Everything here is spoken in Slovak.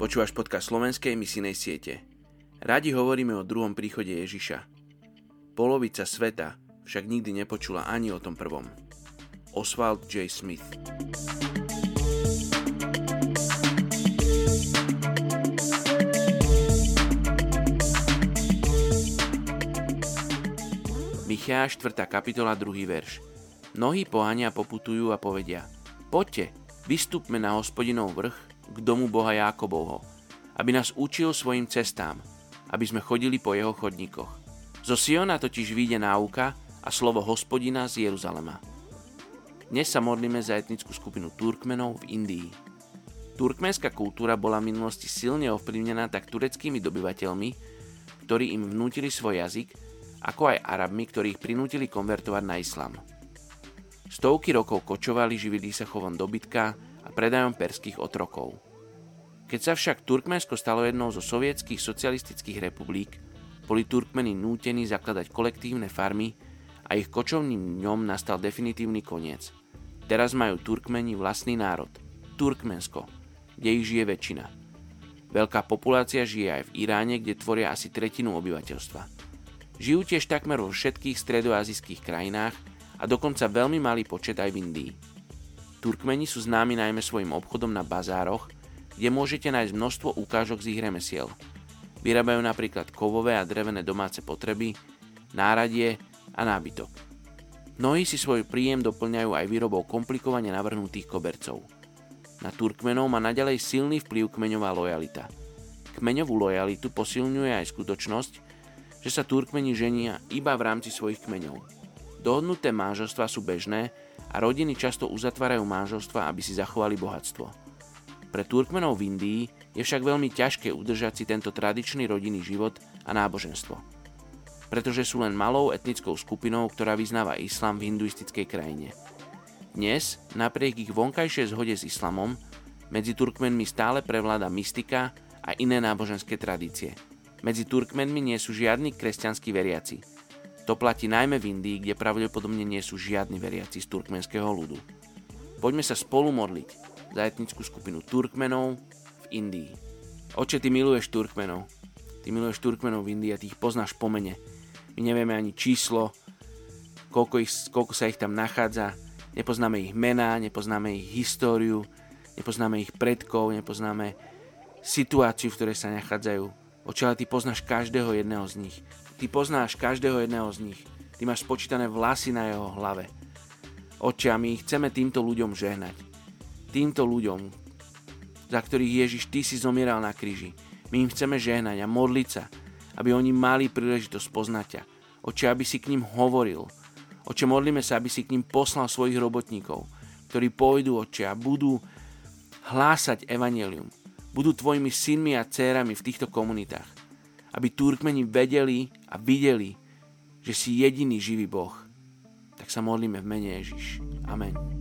Počúvaš podcast slovenskej misijnej siete. Radi hovoríme o druhom príchode Ježiša. Polovica sveta však nikdy nepočula ani o tom prvom. Oswald J. Smith Micháš 4. kapitola 2. verš. Mnohí pohania poputujú a povedia Poďte, vystúpme na hospodinov vrch k domu Boha Jákobovho, aby nás učil svojim cestám, aby sme chodili po jeho chodníkoch. Zo Siona totiž vyjde náuka a slovo hospodina z Jeruzalema. Dnes sa modlíme za etnickú skupinu Turkmenov v Indii. Turkmenská kultúra bola v minulosti silne ovplyvnená tak tureckými dobyvateľmi, ktorí im vnútili svoj jazyk ako aj Arabmi, ktorí ich prinútili konvertovať na islám. Stovky rokov kočovali, živili sa chovom dobytka predajom perských otrokov. Keď sa však Turkmensko stalo jednou zo sovietských socialistických republik, boli Turkmeni nútení zakladať kolektívne farmy a ich kočovným dňom nastal definitívny koniec. Teraz majú Turkmeni vlastný národ, Turkmensko, kde ich žije väčšina. Veľká populácia žije aj v Iráne, kde tvoria asi tretinu obyvateľstva. Žijú tiež takmer vo všetkých stredoazijských krajinách a dokonca veľmi malý počet aj v Indii. Turkmeni sú známi najmä svojim obchodom na bazároch, kde môžete nájsť množstvo ukážok z ich remesiel. Vyrábajú napríklad kovové a drevené domáce potreby, náradie a nábytok. Mnohí si svoj príjem doplňajú aj výrobou komplikovane navrhnutých kobercov. Na Turkmenov má naďalej silný vplyv kmeňová lojalita. Kmeňovú lojalitu posilňuje aj skutočnosť, že sa Turkmeni ženia iba v rámci svojich kmeňov. Dohodnuté manželstva sú bežné a rodiny často uzatvárajú manželstva, aby si zachovali bohatstvo. Pre Turkmenov v Indii je však veľmi ťažké udržať si tento tradičný rodinný život a náboženstvo. Pretože sú len malou etnickou skupinou, ktorá vyznáva islám v hinduistickej krajine. Dnes, napriek ich vonkajšej zhode s islamom, medzi Turkmenmi stále prevláda mystika a iné náboženské tradície – medzi Turkmenmi nie sú žiadni kresťanskí veriaci. To platí najmä v Indii, kde pravdepodobne nie sú žiadni veriaci z turkmenského ľudu. Poďme sa spolu modliť za etnickú skupinu Turkmenov v Indii. Oče, ty miluješ Turkmenov. Ty miluješ Turkmenov v Indii a ty ich poznáš po mene. My nevieme ani číslo, koľko, ich, koľko sa ich tam nachádza. Nepoznáme ich mená, nepoznáme ich históriu, nepoznáme ich predkov, nepoznáme situáciu, v ktorej sa nachádzajú. Oče, ale ty poznáš každého jedného z nich. Ty poznáš každého jedného z nich. Ty máš spočítané vlasy na jeho hlave. Oče, a my chceme týmto ľuďom žehnať. Týmto ľuďom, za ktorých Ježiš, ty si zomieral na kríži. My im chceme žehnať a modliť sa, aby oni mali príležitosť poznať ťa. Oče, aby si k ním hovoril. Oče, modlíme sa, aby si k ním poslal svojich robotníkov, ktorí pôjdu, oče, a budú hlásať evanelium budú tvojimi synmi a dcérami v týchto komunitách. Aby Turkmeni vedeli a videli, že si jediný živý Boh. Tak sa modlíme v mene Ježiš. Amen.